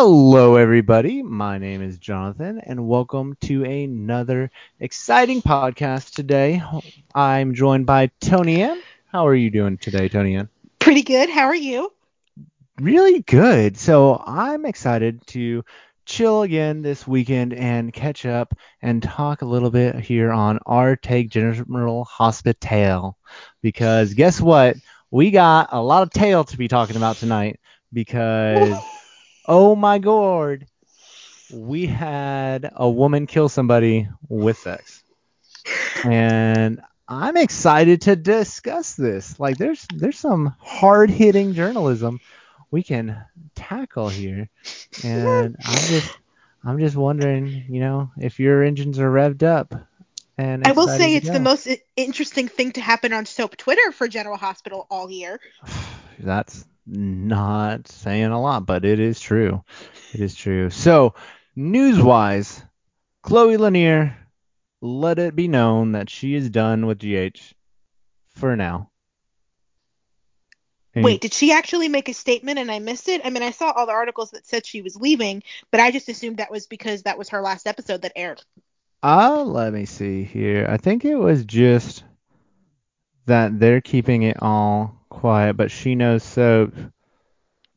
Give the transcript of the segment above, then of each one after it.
Hello, everybody. My name is Johnathon, and welcome to another exciting podcast today. I'm joined by Toniann. How are you doing today, Toniann? Pretty good. How are you? Really good. So I'm excited to chill again this weekend and catch up and talk a little bit here on our Take General Hospital. Because guess what? We got a lot of tail to be talking about tonight because oh my god, we had a woman kill somebody with sex. And I'm excited to discuss this. Like there's there's some hard-hitting journalism we can tackle here. And I'm just I'm just wondering, you know, if your engines are revved up. And I will say it's the most interesting thing to happen on Soap Twitter for General Hospital all year. That's not saying a lot, but it is true. It is true. So, news wise, Chloe Lanier let it be known that she is done with GH for now. And Wait, did she actually make a statement and I missed it? I mean, I saw all the articles that said she was leaving, but I just assumed that was because that was her last episode that aired. Uh, let me see here. I think it was just that they're keeping it all quiet, but She Knows Soap,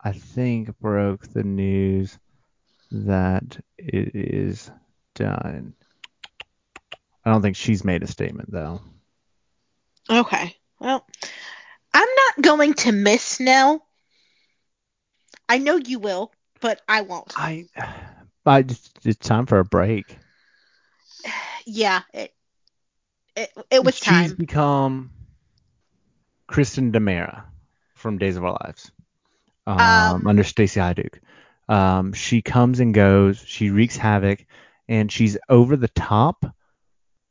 I think, broke the news that it is done. I don't think she's made a statement, though. Okay. Well, I'm not going to miss Nelle. I know you will, but I won't. I, I it's time for a break. Yeah, it it, it was She's time. become Kristen DiMera from Days of Our Lives, um, Um, under Stacy Haiduk. Um, she comes and goes, she wreaks havoc, and she's over the top.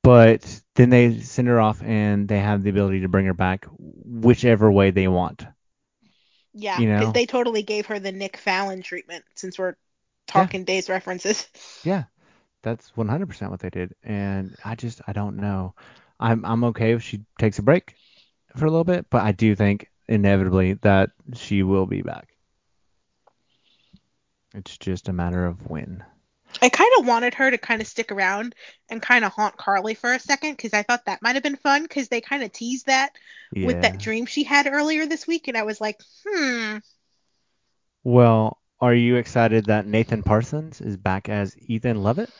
But then they send her off, and they have the ability to bring her back whichever way they want. Yeah, you because know? they totally gave her the Nick Fallon treatment since we're talking days references. Yeah, that's 100% what they did, and I just I don't know. I'm I'm okay if she takes a break for a little bit, but I do think inevitably that she will be back. It's just a matter of when. I kind of wanted her to kind of stick around and kind of haunt Carly for a second because I thought that might have been fun because they kind of teased that with that dream she had earlier this week, and I was like, hmm. Well, are you excited that Nathan Parsons is back as Ethan Lovett?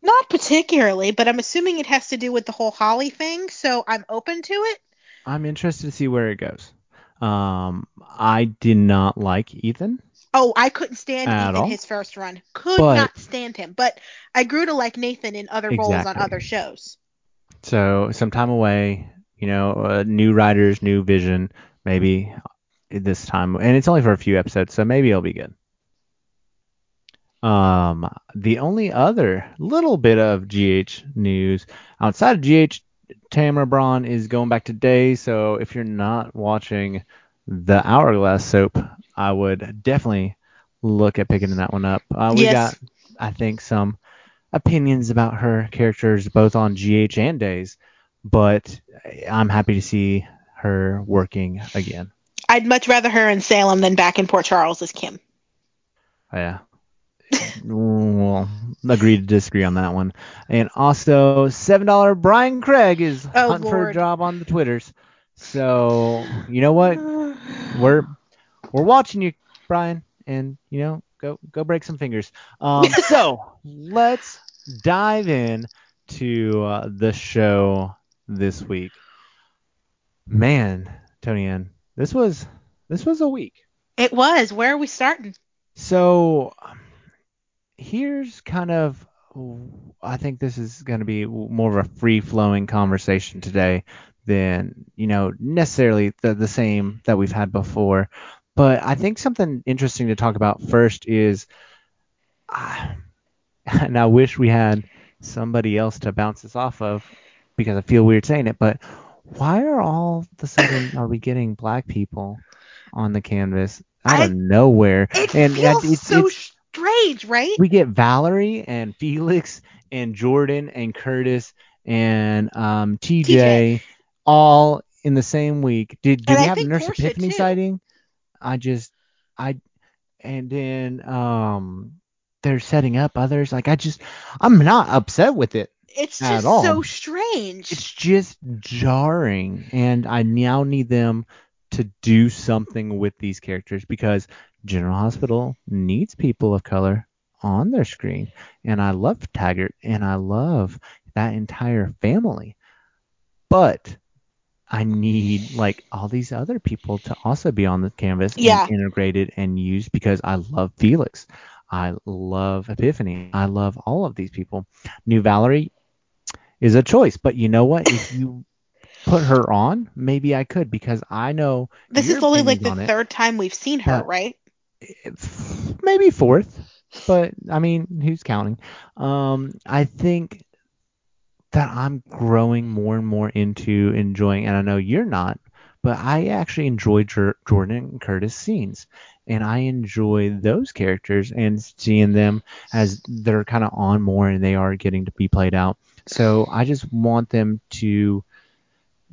Not particularly, but I'm assuming it has to do with the whole Holly thing, so I'm open to it. I'm interested to see where it goes. Um, I did not like Ethan. Oh, I couldn't stand At Ethan all? his first run. Could But- not stand him, but I grew to like Nathan in other roles on other shows. So some time away, you know, uh, new writers, new vision, maybe this time, and it's only for a few episodes, so maybe it'll be good. Um, the only other little bit of GH news outside of GH, Tamara Braun is going back today. So if you're not watching the Hourglass soap, I would definitely look at picking that one up. Uh, we Yes. got, I think, some opinions about her characters both on GH and Days, but I'm happy to see her working again. I'd much rather her in Salem than back in Port Charles as Kim. Oh yeah. Well, agree to disagree on that one. And also, seven dollar Brian Craig is Oh, hunting for a job on the Twitters. So you know what? We're we're watching you, Brian, and you know, go go break some fingers. Um, so let's dive in to uh, the show this week. Man, Toniann, this was this was a week. It was. Where are we starting? So um, here's kind of I think this is going to be more of a free flowing conversation today than you know necessarily the the same that we've had before. But I think something interesting to talk about first is, uh, and I wish we had somebody else to bounce this off of because I feel weird saying it, but why are all of a sudden are we getting black people on the canvas out I- of nowhere? It and feels it's, so it's strange, right? we get Valerie and Felix and Jordan and Curtis and um, TJ, TJ. all in the same week. Did did And we I have Nurse Portia, Epiphany too. sighting? I just I and then um they're setting up others. Like I just I'm not upset with it. It's just all. so strange. It's just jarring, and I now need them to do something with these characters because General Hospital needs people of color on their screen, and I love Taggart and I love that entire family, but I need like all these other people to also be on the canvas Yeah. and integrated and used because I love Felix. I love Epiphany. I love all of these people. New Valerie is a choice, but you know what? If you put her on, maybe I could because I know this is only like the on it. third time we've seen her, right? maybe fourth, but I mean, who's counting? Um, I think that I'm growing more and more into enjoying, and I know you're not, but I actually enjoy Jor- Jordan and Curtis scenes, and I enjoy those characters and seeing them as they're kind of on more and they are getting to be played out. So I just want them to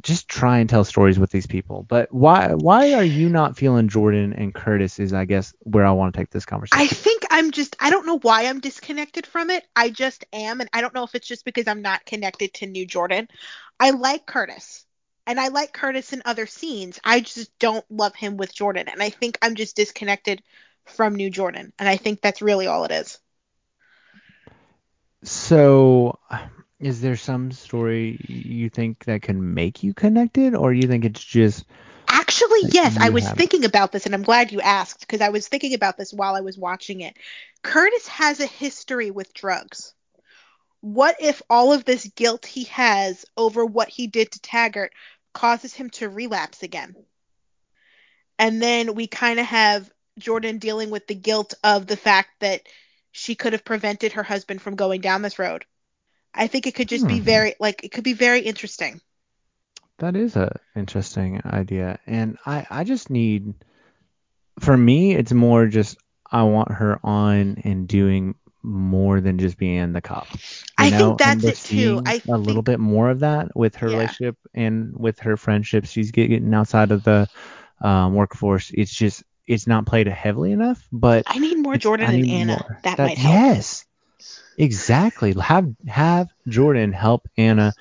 just try and tell stories with these people. But why why are you not feeling Jordan and Curtis is I guess where I want to take this conversation. I think I'm just I don't know why I'm disconnected from it. I just am and I don't know if it's just because I'm not connected to New Jordan. I like Curtis. And I like Curtis in other scenes. I just don't love him with Jordan and I think I'm just disconnected from New Jordan and I think that's really all it is. So, is there some story you think that can make you connected, or you think it's just Actually, yes, I was thinking about this and I'm glad you asked because I was thinking about this while I was watching it. Curtis has a history with drugs. What if all of this guilt he has over what he did to Taggart causes him to relapse again? And then we kind of have Jordan dealing with the guilt of the fact that she could have prevented her husband from going down this road. I think it could just be Hmm. very like it could be very interesting. that is a interesting idea, and I I just need, for me, it's more just I want her on and doing more than just being the cop. I know? think that's it too. I a little bit more of that with her Yeah. relationship and with her friendships. She's getting outside of the um, workforce. It's just it's not played heavily enough, but I need more Jordan and Anna. more. That, might help. Yes, exactly. Have have Jordan help Anna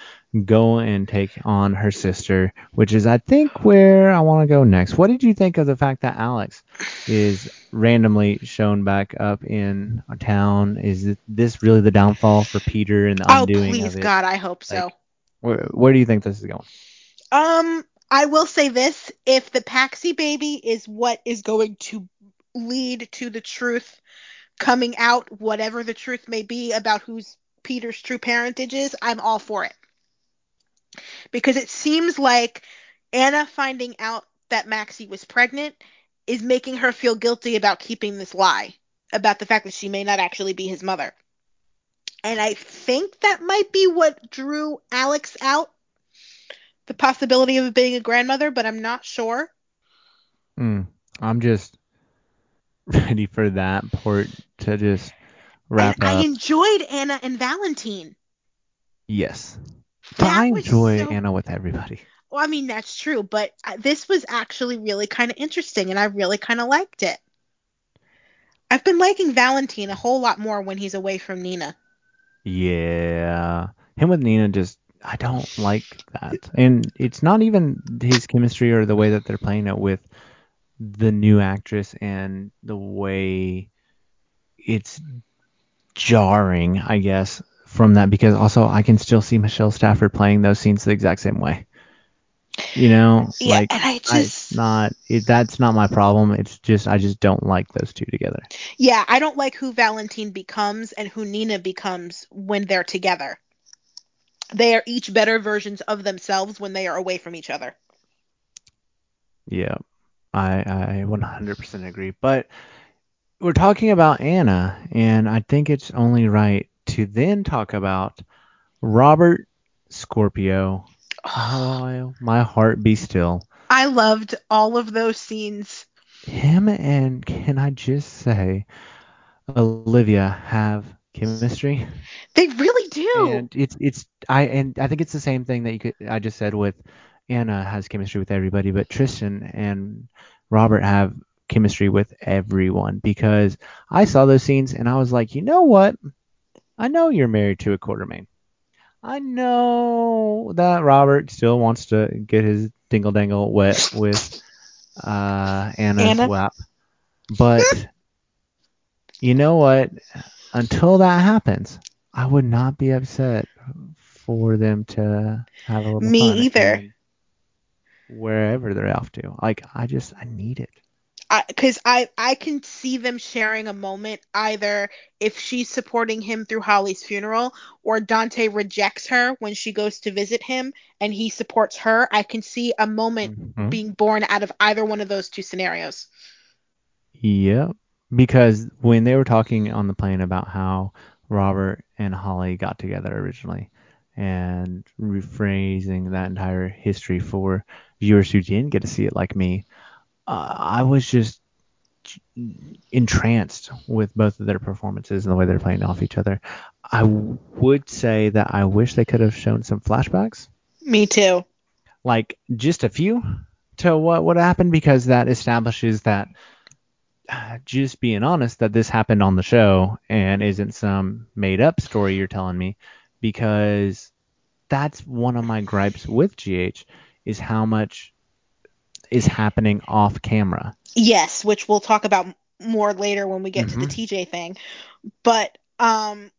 go and take on her sister, which is I think where I want to go next. What did you think of the fact that Alex is randomly shown back up in town? Is this really the downfall for Peter and the Oh, undoing please, of it? God, I hope so. Like- Where, where do you think this is going? Um, I will say this: if the Paxi baby is what is going to lead to the truth coming out, whatever the truth may be about who's Peter's true parentage is, I'm all for it. Because it seems like Anna finding out that Maxie was pregnant is making her feel guilty about keeping this lie about the fact that she may not actually be his mother. And I think that might be what drew Alex out the possibility of being a grandmother, but I'm not sure. Hmm. I'm just ready for that port to just wrap and I enjoyed Anna and Valentine. Yes. I enjoy so- Anna with everybody. Well, I mean that's true, but uh, this was actually really kind of interesting, and I really kind of liked it. I've been liking Valentine a whole lot more when he's away from Nina. Yeah. Him with Nina just I don't like that. And it's not even his chemistry or the way that they're playing it with the new actress and the way it's jarring, I guess, from that because also I can still see Michelle Stafford playing those scenes the exact same way. You know, Yeah, like and I I- it's not it, that's not my problem. It's just I just don't like those two together. yeah, I don't like who Valentine becomes and who Nina becomes when they're together. They are each better versions of themselves when they are away from each other. Yeah, I I 100% agree. But we're talking about Anna, and I think it's only right to then talk about Robert Scorpio. Oh, my heart be still. I loved all of those scenes. Him and can I just say, Olivia have chemistry, They really do. and it's it's I and I think it's the same thing that you could I just said with Anna has chemistry with everybody, but Tristan and Robert have chemistry with everyone because I saw those scenes and I was like, you know what? I know you're married to a Quartermaine. I know that Robert still wants to get his dingle dangle wet with uh, Anna's Anna? WAP, but you know what? Until that happens, I would not be upset for them to have a little Me either. Wherever they're off to, like I just I need it. I because I, I can see them sharing a moment either if she's supporting him through Holly's funeral or Dante rejects her when she goes to visit him and he supports her. I can see a moment Mhm. being born out of either one of those two scenarios. Yep. Because when they were talking on the plane about how Robert and Holly got together originally and rephrasing that entire history for viewers who didn't get to see it like me, uh, I was just entranced with both of their performances and the way they're playing off each other. I would say that I wish they could have shown some flashbacks Me too. like just a few to what would happen because that establishes that uh, just being honest that this happened on the show and isn't some made up story you're telling me because that's one of my gripes with GH is how much is happening off camera. Yes, which we'll talk about more later when we get to the Mhm. TJ thing. But um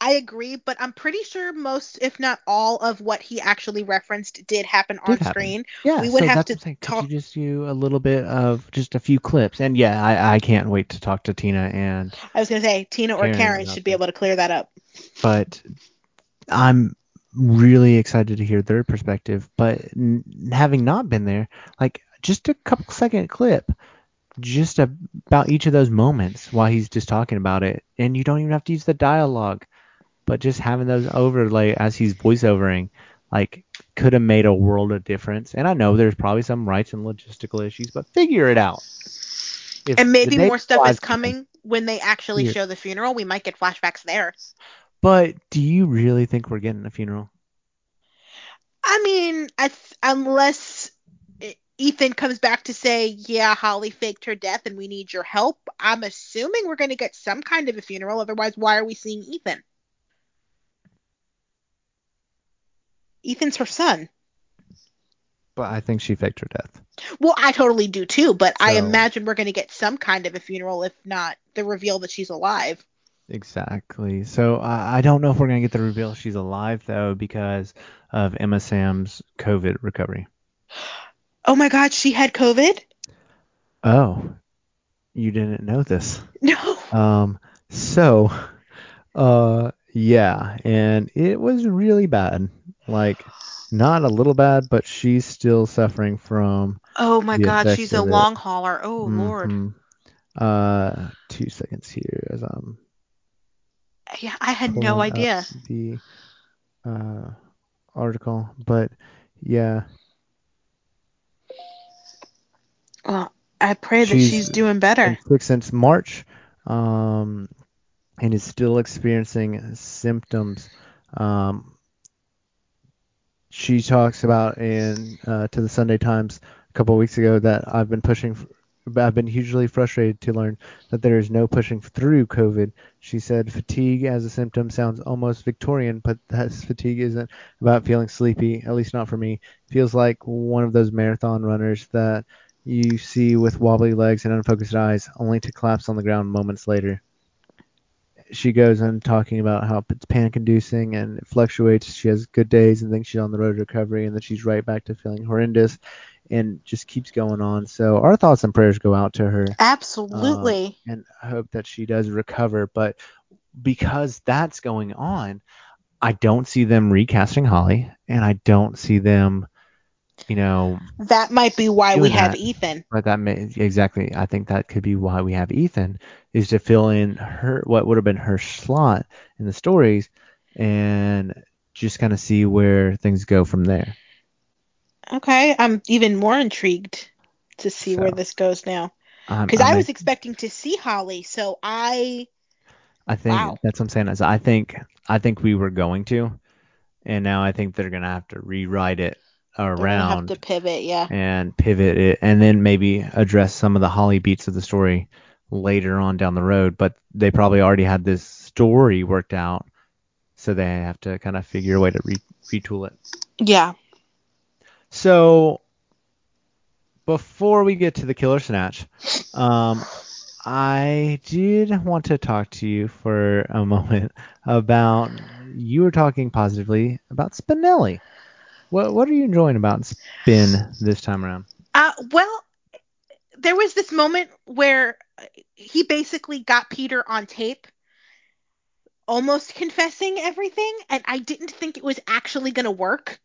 I agree, but I'm pretty sure most, if not all, of what he actually referenced did happen on happen. screen. Yeah, We would so have to I'm. Could talk- you just do a little bit of just a few clips? And yeah, I, I can't wait to talk to Tina and I was gonna say Tina or Karen Karen should be able to clear that up. but I'm really excited to hear their perspective. But n- having not been there, like just a couple second clip, just about each of those moments while he's just talking about it, and you don't even have to use the dialogue, but just having those overlay as he's voiceovering, like could have made a world of difference. And I know there's probably some rights and logistical issues, but figure it out. If And maybe more stuff is coming when they actually Here. show the funeral. We might get flashbacks there. But do you really think we're getting a funeral? I mean, I th- unless Ethan comes back to say, "Yeah, Holly faked her death, and we need your help," I'm assuming we're gonna get some kind of a funeral. Otherwise, why are we seeing Ethan? Ethan's her son. But I think she faked her death. Well, I totally do too, but I imagine we're going to get some kind of a funeral, if not the reveal that she's alive. Exactly. So I I don't know if we're gonna get the reveal she's alive though because of Emma Samms' COVID recovery. Oh my God, she had COVID? Oh, you didn't know this. No. Um. So, uh, yeah, and it was really bad. Like, not a little bad, but she's still suffering from. Oh my God, she's a it. long hauler. Oh Lord. Mhm. Uh, two seconds here as I'm Yeah, I had no idea. the uh article, but yeah, Well, I pray that She's she's doing better. since March, um, and is still experiencing symptoms. Um, she talks about in uh, to the Sunday Times a couple of weeks ago that I've been pushing. I've been hugely frustrated to learn that there is no pushing through COVID. She said fatigue as a symptom sounds almost Victorian, but that fatigue isn't about feeling sleepy, at least not for me. Feels like one of those marathon runners that you see with wobbly legs and unfocused eyes, only to collapse on the ground moments later. She goes on talking about how it's panic inducing and it fluctuates. She has good days and thinks she's on the road to recovery, and then she's right back to feeling horrendous and just keeps going on. So, our thoughts and prayers go out to her Absolutely. Um, and I hope that she does recover. But because that's going on, I don't see them recasting Holly, and I don't see them, you know, that might be why we have that. Ethan. but that may exactly. I think that could be why we have Ethan is to fill in her what would have been her slot in the stories, and just kind of see where things go from there. Okay, I'm even more intrigued to see where this goes now. Because I'm was expecting to see Holly, so I I think Wow. that's what I'm saying. Is I think I think we were going to, and now I think they're gonna have to rewrite it They're have around to pivot, yeah. and pivot it, and then maybe address some of the Holly beats of the story later on down the road. But they probably already had this story worked out, so they have to kind of figure a way to re- retool it. Yeah. So before we get to the killer snatch, um, I did want to talk to you for a moment about you were talking positively about Spinelli. What what are you enjoying about Spin this time around? Uh, well, there was this moment where he basically got Peter on tape, almost confessing everything, and I didn't think it was actually going to work.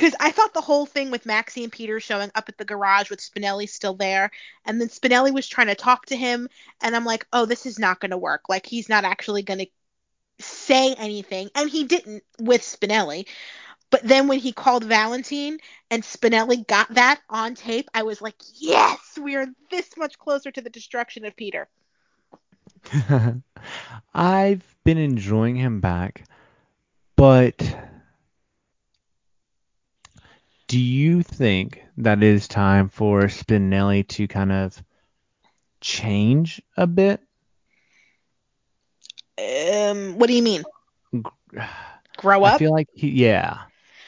Because I thought the whole thing with Maxie and Peter showing up at the garage with Spinelli still there, and then Spinelli was trying to talk to him, and I'm like, oh, this is not going to work. Like, he's not actually going to say anything, and he didn't with Spinelli. But then when he called Valentine and Spinelli got that on tape, I was like, yes, we are this much closer to the destruction of Peter. I've been enjoying him back, but do you think that it is time for Spinelli to kind of change a bit? Um, what do you mean? Grow up? I feel like he, yeah,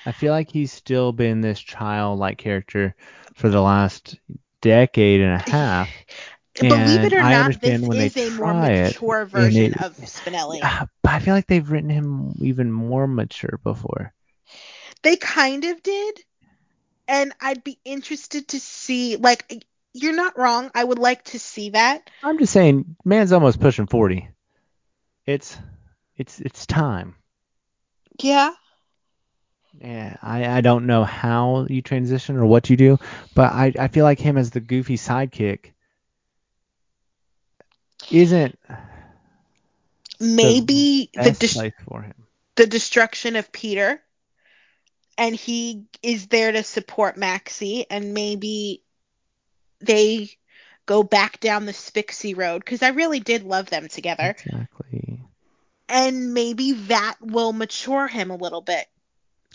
I feel like he's still been this childlike character for the last decade and a half. Believe it or not, this is a more try it, mature version it- of Spinelli. But I feel like they've written him even more mature before. They kind of did, and I'd be interested to see. Like, you're not wrong. I would like to see that. I'm just saying, man's almost pushing 40. It's it's it's time. Yeah. Yeah, I, I don't know how you transition or what you do, but I, I feel like him as the goofy sidekick isn't Maybe the best place for him. the destruction of Peter, and he is there to support Maxie, and maybe they go back down the Spixie road because I really did love them together, Exactly. and maybe that will mature him a little bit.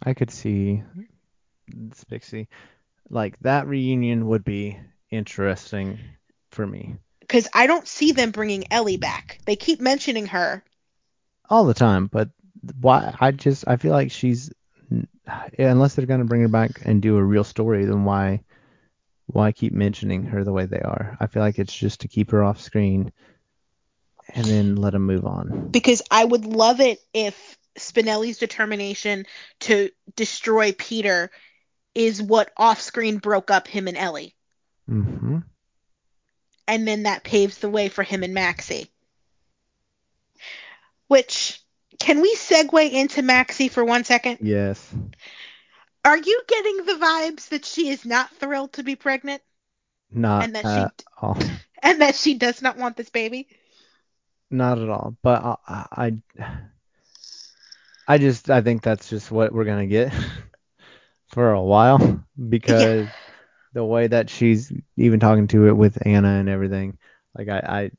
I could see Spixie. Like that reunion would be interesting for me Because I don't see them bringing Ellie back. They keep mentioning her. all the time, but why? I just I feel like she's unless they're gonna bring her back and do a real story, then why why keep mentioning her the way they are? I feel like it's just to keep her off screen and then let them move on. Because I would love it if Spinelli's determination to destroy Peter is what off screen broke up him and Ellie. Mm-hmm. and then that paves the way for him and Maxie. Which can we segue into Maxie for one second? Yes. Are you getting the vibes that she is not thrilled to be pregnant Not and that at she all. and that she does not want this baby? Not at all. But I, I, I just I think that's just what we're gonna get for a while because the way that she's even talking to it with Anna and everything, like I, I,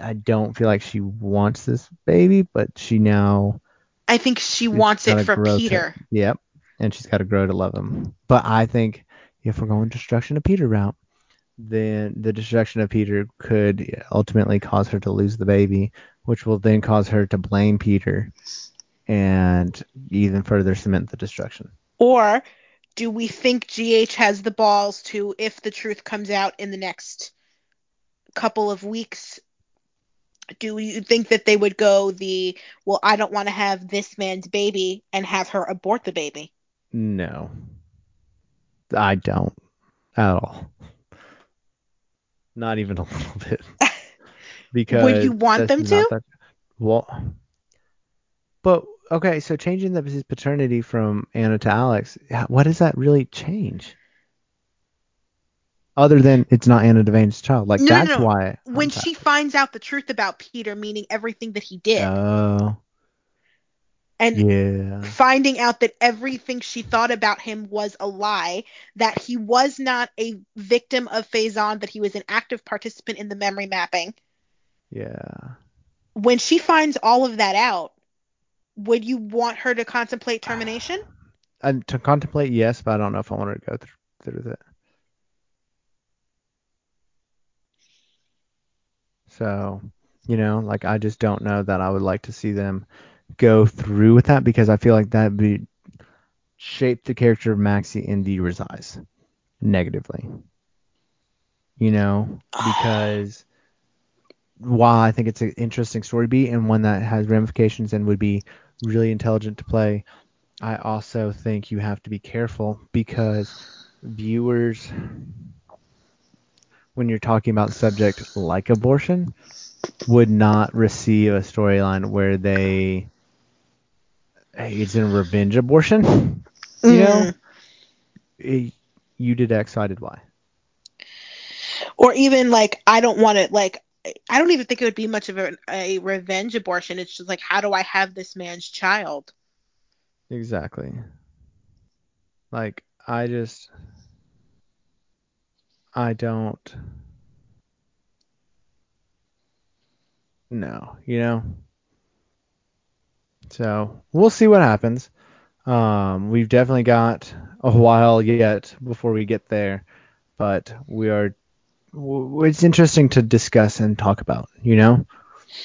I don't feel like she wants this baby, but she now I think she wants it for grow to- Peter. yep, and she's got to grow to love him. But I think if we're going destruction of Peter route, then the destruction of Peter could ultimately cause her to lose the baby, which will then cause her to blame Peter and even further cement the destruction. Or do we think GH has the balls to, if the truth comes out in the next couple of weeks, do you think that they would go the, well, I don't want to have this man's baby and have her abort the baby? No, I don't at all. Not even a little bit. Because would you want them to? that- well, but okay, so changing the paternity from Anna to Alex, what does that really change? Other than it's not Anna Devane's child, like No, no, that's no. why. I'm when she finds out the truth about Peter, meaning everything that he did, Oh, and yeah. finding out that everything she thought about him was a lie, that he was not a victim of Faison, that he was an active participant in the memory mapping. Yeah. When she finds all of that out, would you want her to contemplate termination? And to contemplate, yes, but I don't know if I want to go through, through with So, you know, like I just don't know that I would like to see them go through with that because I feel like that would shape the character of Maxie in Deidre's eyes negatively. You know, ah. because while I think it's an interesting story beat and one that has ramifications and would be really intelligent to play, I also think you have to be careful because viewers, when you're talking about subject like abortion, would not receive a storyline where they hey, it's a revenge abortion. You know, Eh, you did X, I did Y. or even like I don't want to like I don't even think it would be much of a, a revenge abortion. It's just like how do I have this man's child? Exactly. Like I just I don't know, you know. So we'll see what happens. Um, we've definitely got a while yet before we get there, but we are. w- It's interesting to discuss and talk about, you know.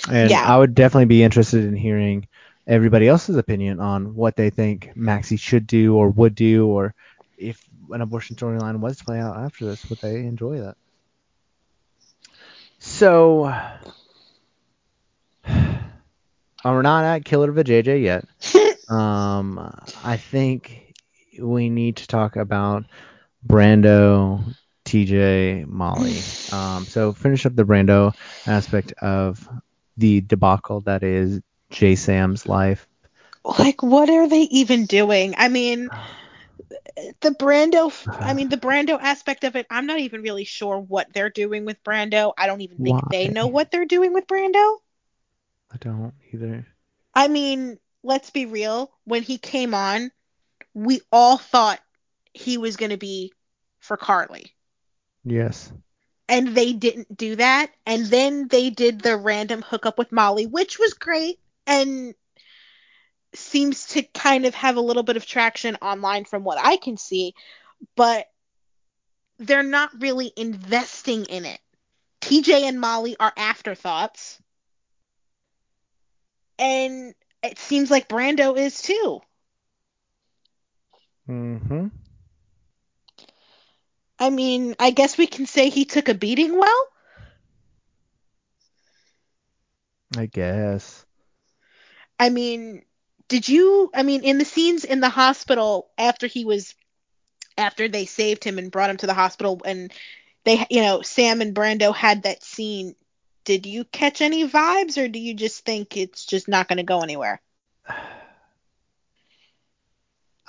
And Yeah. I would definitely be interested in hearing everybody else's opinion on what they think Maxi should do or would do, or if an abortion storyline was to play out after this, would they enjoy that? So, we're not at Killer JJ yet. Um, I think we need to talk about Brando, TJ, Molly. Um, so finish up the Brando aspect of the debacle that is J Sam's life. Like what are they even doing? I mean, the Brando I mean the Brando aspect of it, I'm not even really sure what they're doing with Brando. I don't even think they know what they're doing with Brando. I don't either. I mean, let's be real. When he came on, we all thought he was going to be for Carly. Yes. And they didn't do that. And then they did the random hookup with Molly, which was great and seems to kind of have a little bit of traction online from what I can see. But they're not really investing in it. TJ and Molly are afterthoughts. And it seems like Brando is too. Mm-hmm. I mean, I guess we can say he took a beating well. I guess. I mean, did you? I mean, in the scenes in the hospital after he was, after they saved him and brought him to the hospital, and they, you know, Sam and Brando had that scene. Did you catch any vibes, or do you just think it's just not going to go anywhere?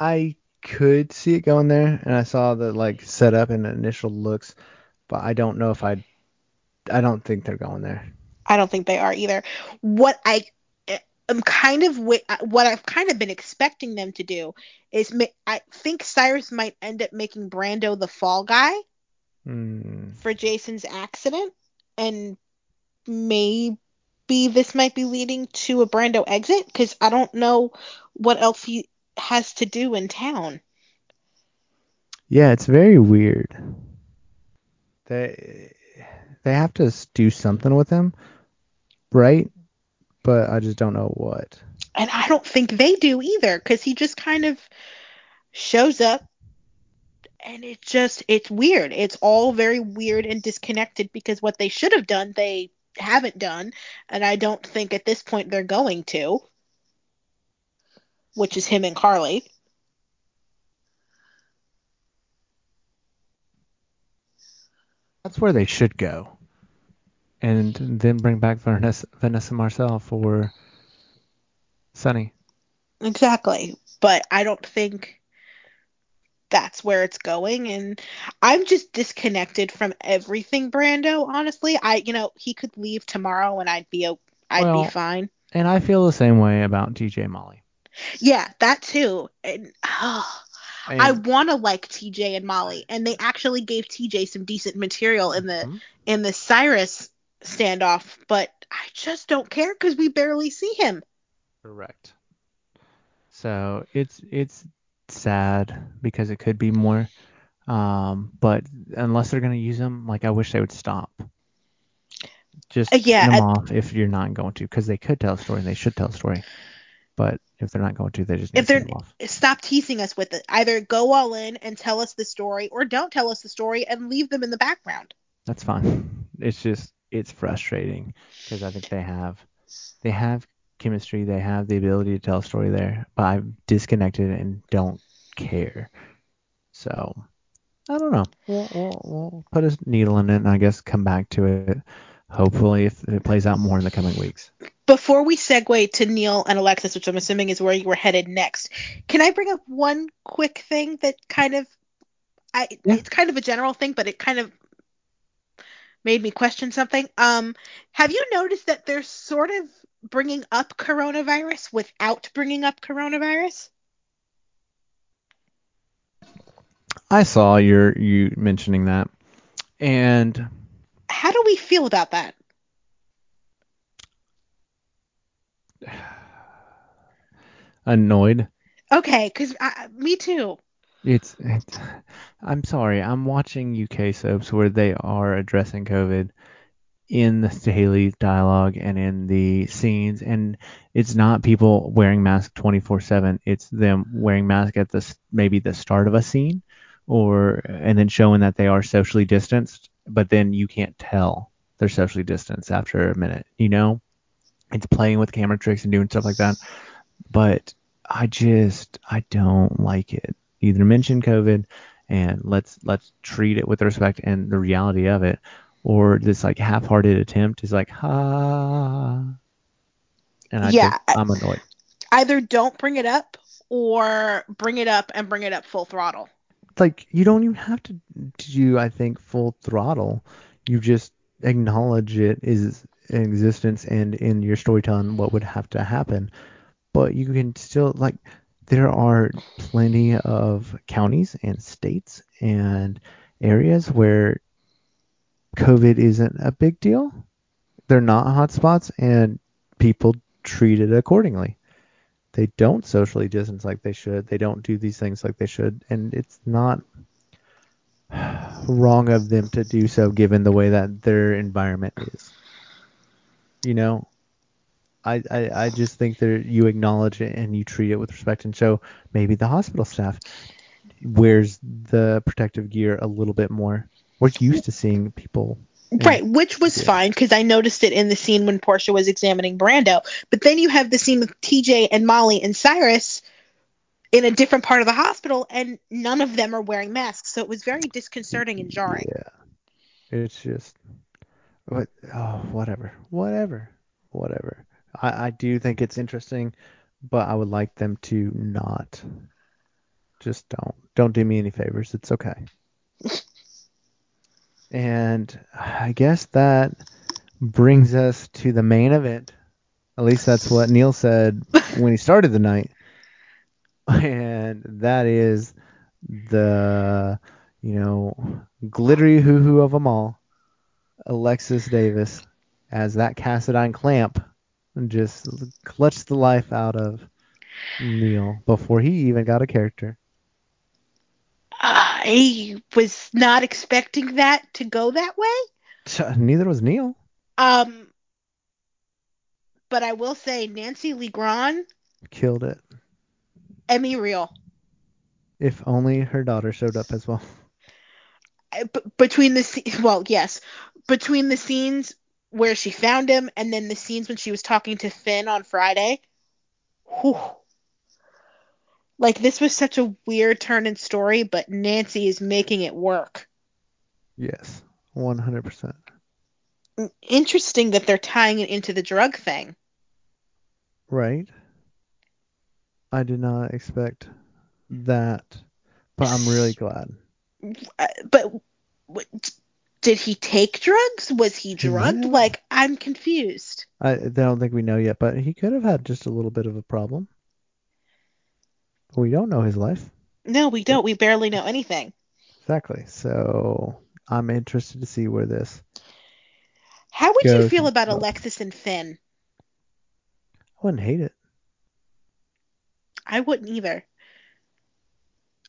I could see it going there, and I saw the like setup and initial looks, but I don't know if I. I don't think they're going there. I don't think they are either. What I am kind of what I've kind of been expecting them to do is ma- I think Cyrus might end up making Brando the fall guy Hmm. for Jason's accident, and maybe this might be leading to a Brando exit because I don't know what else he has to do in town. Yeah, it's very weird. They they have to do something with him, right? But I just don't know what. And I don't think they do either because he just kind of shows up and it just it's weird. It's all very weird and disconnected because what they should have done they haven't done and I don't think at this point they're going to which is him and Carly. That's where they should go. And then bring back Vanessa, Vanessa Marcel for Sunny. Exactly. But I don't think that's where it's going and I'm just disconnected from everything Brando honestly. I you know, he could leave tomorrow and I'd be I'd Well- be fine. And I feel the same way about TJ Molly. Yeah, that too. And oh, And, I want to like TJ and Molly, and they actually gave TJ some decent material in the Mhm. in the Cyrus standoff, but I just don't care because we barely see him. Correct. So it's it's sad because it could be more. Um, but unless they're gonna use them, like I wish they would stop. Just Uh, yeah, them off if you're not going to, because they could tell a story and they should tell a story. But if they're not going to, they just need If they're off. stop teasing us with it. Either go all in and tell us the story, or don't tell us the story and leave them in the background. That's fine. It's just it's frustrating because I think they have they have chemistry, they have the ability to tell a story there, but I'm disconnected and don't care. So I don't know. We'll, we'll, we'll put a needle in it and I guess come back to it. Hopefully, if it plays out more in the coming weeks. Before we segue to Neil and Alexis, which I'm assuming is where you were headed next, can I bring up one quick thing that kind of I Yeah. it's kind of a general thing, but it kind of made me question something. Um, have you noticed that they're sort of bringing up coronavirus without bringing up coronavirus? I saw your you mentioning that, and How do we feel about that? annoyed. Okay, because me too. It's, it's I'm sorry. I'm watching UK soaps where they are addressing COVID in the daily dialogue and in the scenes, and it's not people wearing masks 24/7. It's them wearing masks at the maybe the start of a scene, or and then showing that they are socially distanced, but then you can't tell they're socially distanced after a minute. You know, it's playing with camera tricks and doing stuff like that. But I just I don't like it. Either mention COVID and let's let's treat it with respect and the reality of it, or this like half-hearted attempt is like ha. And I Yeah, just, I'm annoyed. Either don't bring it up or bring it up and bring it up full throttle. like you don't even have to do I think full throttle. You just acknowledge it is in existence and in your storytelling what would have to happen. But you can still like there are plenty of counties and states and areas where COVID isn't a big deal. They're not hotspots and people treat it accordingly they don't socially distance like they should. They don't do these things like they should, and it's not wrong of them to do so given the way that their environment is. You know, I I, I just think that you acknowledge it and you treat it with respect, and so maybe the hospital staff wears the protective gear a little bit more. We're used to seeing people. Right, which was Yeah. fine because I noticed it in the scene when Portia was examining Brando. But then you have the scene with TJ and Molly and Cyrus in a different part of the hospital, and none of them are wearing masks. So it was very disconcerting and jarring. Yeah. It's just what oh whatever. Whatever. Whatever. I, I do think it's interesting, but I would like them to not just don't don't do me any favors. It's okay. and I guess that brings us to the main event. At least that's what Neil said when he started the night. And that is the, you know, glittery hoo hoo of them all, Alexis Davis, as that Cassadine clamp just clutched the life out of Neil before he even got a character. I was not expecting that to go that way. Neither was Neil. Um, but I will say Nancy Lee Grahn, Killed it. Emmy real. If only her daughter showed up as well. Uh, b- between the well, yes, between the scenes where she found him and then the scenes when she was talking to Finn on Friday. Whew. Like this was such a weird turn in story, but Nancy is making it work. Yes, 100%. Interesting that they're tying it into the drug thing. Right? I did not expect that, but I'm really glad. Uh, but did he take drugs? Was he drugged? have. Like I'm confused. I, I don't think we know yet, but he could have had just a little bit of a problem. We don't know his life. No, we don't. We barely know anything. Exactly. So I'm interested to see where this. How would you feel about. Alexis and Finn? I wouldn't hate it. I wouldn't either.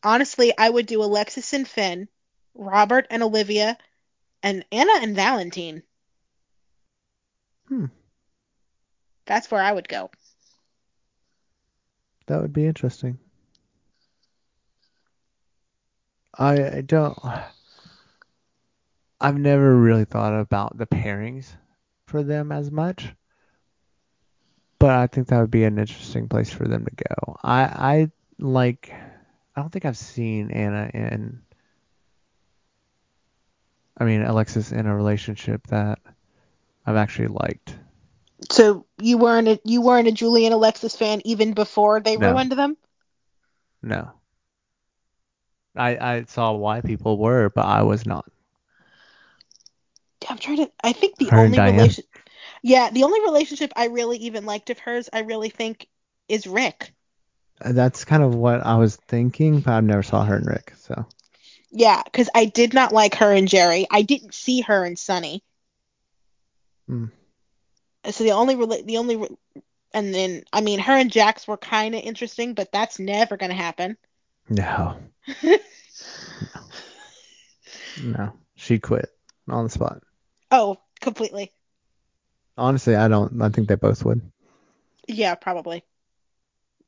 honestly, I would do Alexis and Finn, Robert and Olivia, and Anna and Valentine. Hmm. That's where I would go. That would be interesting. I, I don't. I've never really thought about the pairings for them as much, but I think that would be an interesting place for them to go. I I like. I don't think I've seen Anna in. I mean Alexis in a relationship that I've actually liked. So you weren't a, you weren't a Julian Alexis fan even before they No. ruined them? No. I I saw why people were, but I was not. I'm trying to. I think the Her only relation. Yeah, the only relationship I really even liked of hers, I really think, is Ric. That's kind of what I was thinking, but I've never saw her and Ric, so Yeah, because I did not like her and Jerry. I didn't see her and Sonny. Hmm. So the only rela- the only, re- and then I mean her and Jax were kind of interesting, but that's never gonna happen. no, no, she quit on the spot. oh, completely. Honestly, I don't. I think they both would. Yeah, probably.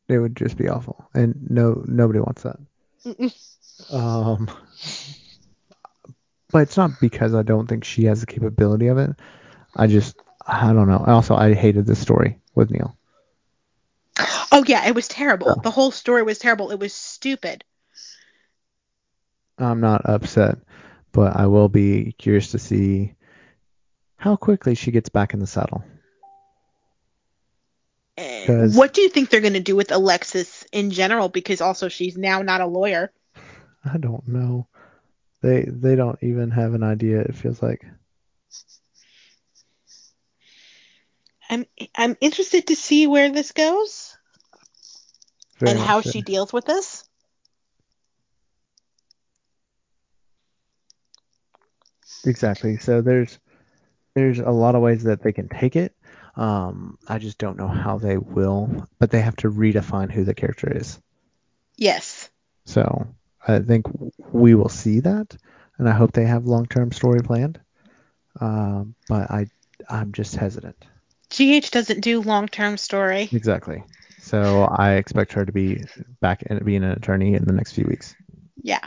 It would just be awful, and no, nobody wants that. Mm-mm. Um, but it's not because I don't think she has the capability of it. I just, I don't know. Also, I hated the story with Neil. Oh yeah, it was terrible. Yeah. The whole story was terrible. It was stupid. I'm not upset, but I will be curious to see how quickly she gets back in the saddle. And 'Cause- what do you think they're gonna do with Alexis in general? Because also she's now not a lawyer. I don't know. They they don't even have an idea. It feels like. I'm I'm interested to see where this goes Very and how so. she deals with this. Exactly. So there's there's a lot of ways that they can take it. Um, I just don't know how they will, but they have to redefine who the character is. Yes. So I think we will see that, and I hope they have long-term story planned. Um, but I I'm just hesitant. GH doesn't do long term story. Exactly. So I expect her to be back and being an attorney in the next few weeks. Yeah.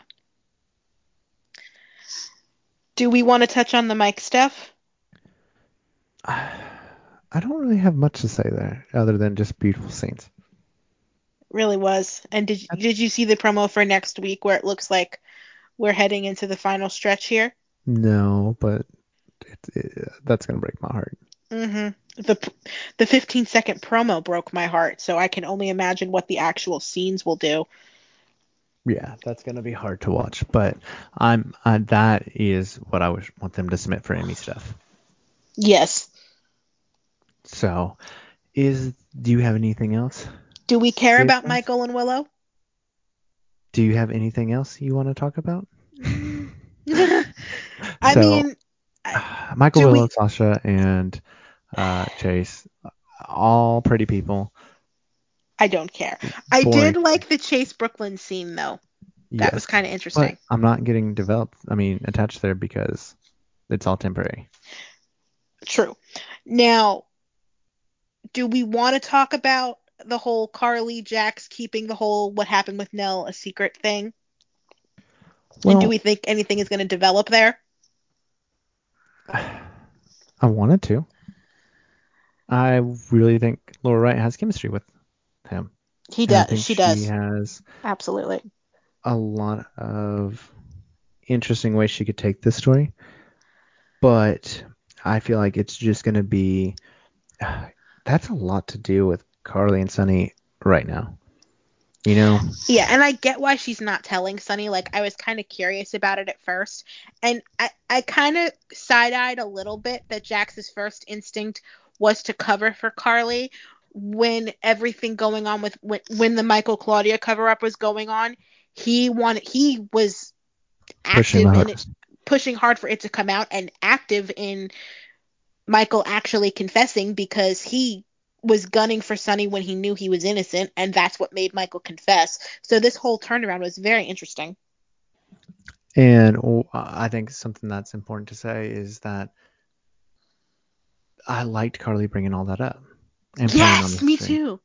Do we want to touch on the Mike stuff? I don't really have much to say there, other than just beautiful scenes. Really was. And did did you see the promo for next week where it looks like we're heading into the final stretch here? No, but it, it, that's gonna break my heart. Mm-hmm. The the 15 second promo broke my heart, so I can only imagine what the actual scenes will do. Yeah, that's gonna be hard to watch, but I'm uh, that is what I wish, want them to submit for Emmy stuff. Yes. So, is do you have anything else? Do we care about. Michael and Willow? Do you have anything else you want to talk about? I So- mean, Michael Do we- Willow, Sasha, and uh, Chase, all pretty people. I don't care. I did like the Chase Brook Lynn scene though. That Yes, was kind of but interesting. I'm not getting developed. I mean, attached there because it's all temporary. True. Now, do we want to talk about the whole Carly Jax keeping the whole what happened with Nelle a secret thing? and do we think anything is going to develop there? I wanted to. I really think Laura Wright has chemistry with him. He does. think She does. He has Absolutely. a lot of interesting ways she could take this story. But I feel like it's just going to be. That's a lot to do with Carly and Sonny right now. You know? Yeah, and I get why she's not telling Sonny. Like, I was kind of curious about it at first, and I, I kind of side-eyed a little bit that Jax's first instinct was to cover for Carly when everything going on with when, when the Michael Claudia cover-up was going on. He wanted he was Pushing active the in it, pushing hard for it to come out, and active in Michael actually confessing because he was gunning for Sonny when he knew he was innocent, and that's what made Michael confess. So this whole turnaround was very interesting. And oh, I think something that's important to say is that I liked Carly bringing all that up. And yes, me too.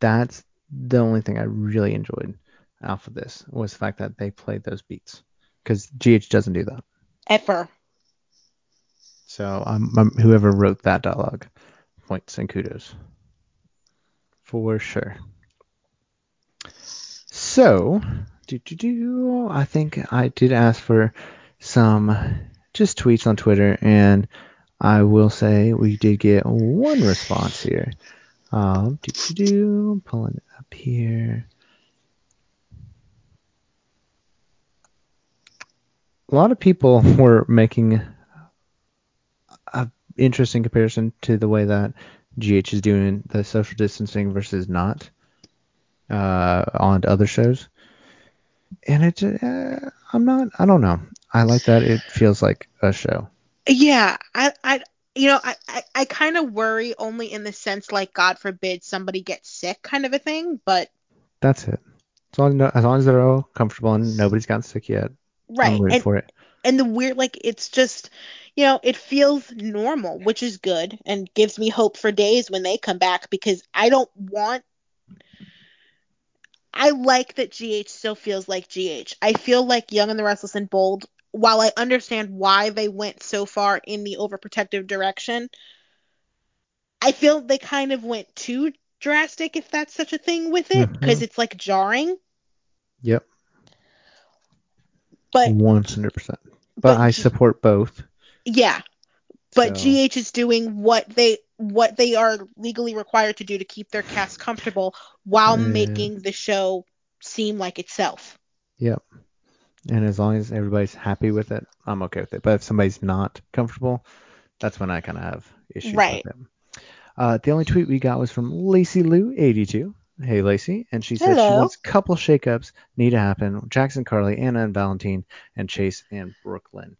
That's the only thing I really enjoyed off of this was the fact that they played those beats because GH doesn't do that ever. So um, um, whoever wrote that dialogue, points and kudos for sure. So, do do do. I think I did ask for some just tweets on Twitter, and I will say we did get one response here. Um, do do do. Pulling it up here. A lot of people were making interesting comparison to the way that GH is doing the social distancing versus not uh, on other shows. And it, uh, I'm not, I don't know. I like that. It feels like a show. Yeah, I, I, you know, I, I, I kind of worry only in the sense like God forbid somebody gets sick, kind of a thing. But that's it. As long as, as long as they're all comfortable and nobody's gotten sick yet, right? I'm and, for it. And the weird, like, it's just, you know, it feels normal, which is good and gives me hope for days when they come back because I don't want. I like that GH still feels like GH. I feel like Young and the Restless and Bold, while I understand why they went so far in the overprotective direction, I feel they kind of went too drastic, if that's such a thing, with it, because mm-hmm. it's like jarring. Yep. But 100%. But, but I support both. Yeah. But so. GH is doing what they what they are legally required to do to keep their cast comfortable while yeah. making the show seem like itself. Yep. And as long as everybody's happy with it, I'm okay with it. But if somebody's not comfortable, that's when I kind of have issues right. with it. Uh, the only tweet we got was from Lacey Lou 82. Hey Lacey, and she said Hello. she wants a couple shakeups need to happen. Jackson, Carly, Anna, and Valentine, and Chase and Brook Lynn.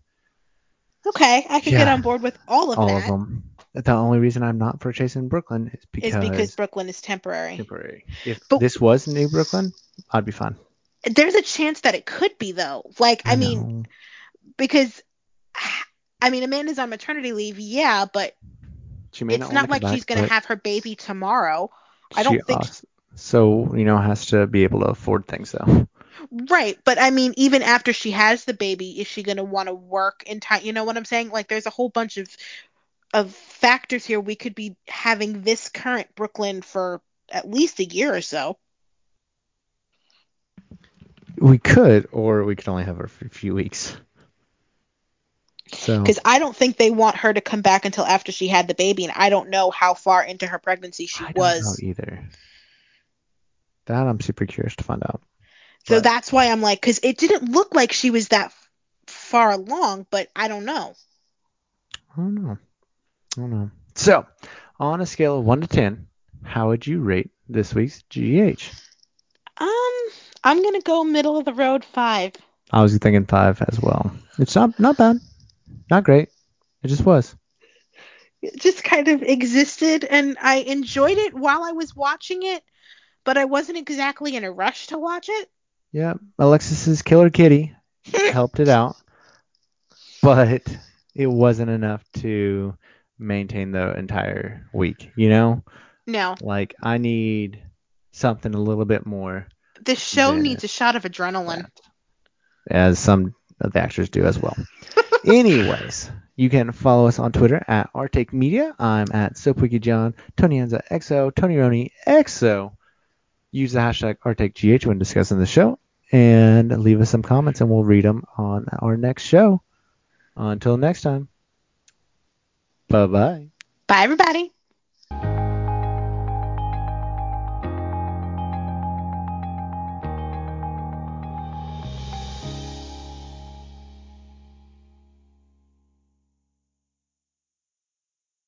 Okay, I can yeah, get on board with all of all that. All of them. The only reason I'm not for Chase and Brook Lynn is because is because Brook Lynn is temporary. Temporary. If but, this was New Brook Lynn, I'd be fine. There's a chance that it could be though. Like I, I mean, because I mean Amanda's on maternity leave, yeah, but it's not, not like back, she's gonna have her baby tomorrow. I don't think. Also, so you know has to be able to afford things though. Right, but I mean, even after she has the baby, is she gonna want to work in time? You know what I'm saying? Like, there's a whole bunch of of factors here. We could be having this current Brook Lynn for at least a year or so. We could, or we could only have her for a few weeks. So, because I don't think they want her to come back until after she had the baby, and I don't know how far into her pregnancy she I was. either. That I'm super curious to find out. So but, that's why I'm like, because it didn't look like she was that far along, but I don't know. I don't know. I don't know. So, on a scale of 1 to 10, how would you rate this week's GH? Um, I'm going to go middle of the road 5. I was thinking 5 as well. It's not not bad. Not great. It just was. It just kind of existed and I enjoyed it while I was watching it, but I wasn't exactly in a rush to watch it. Yeah, Alexis's Killer Kitty helped it out, but it wasn't enough to maintain the entire week. You know? No. Like I need something a little bit more. The show needs a shot of adrenaline. That, as some of the actors do as well. Anyways, you can follow us on Twitter at Our Take Media. I'm at SoapWikiJohn, Tony Enza XO, Tony Roni XO. Use the hashtag OurTakeGH when discussing the show and leave us some comments and we'll read them on our next show. Until next time. Bye bye. Bye, everybody.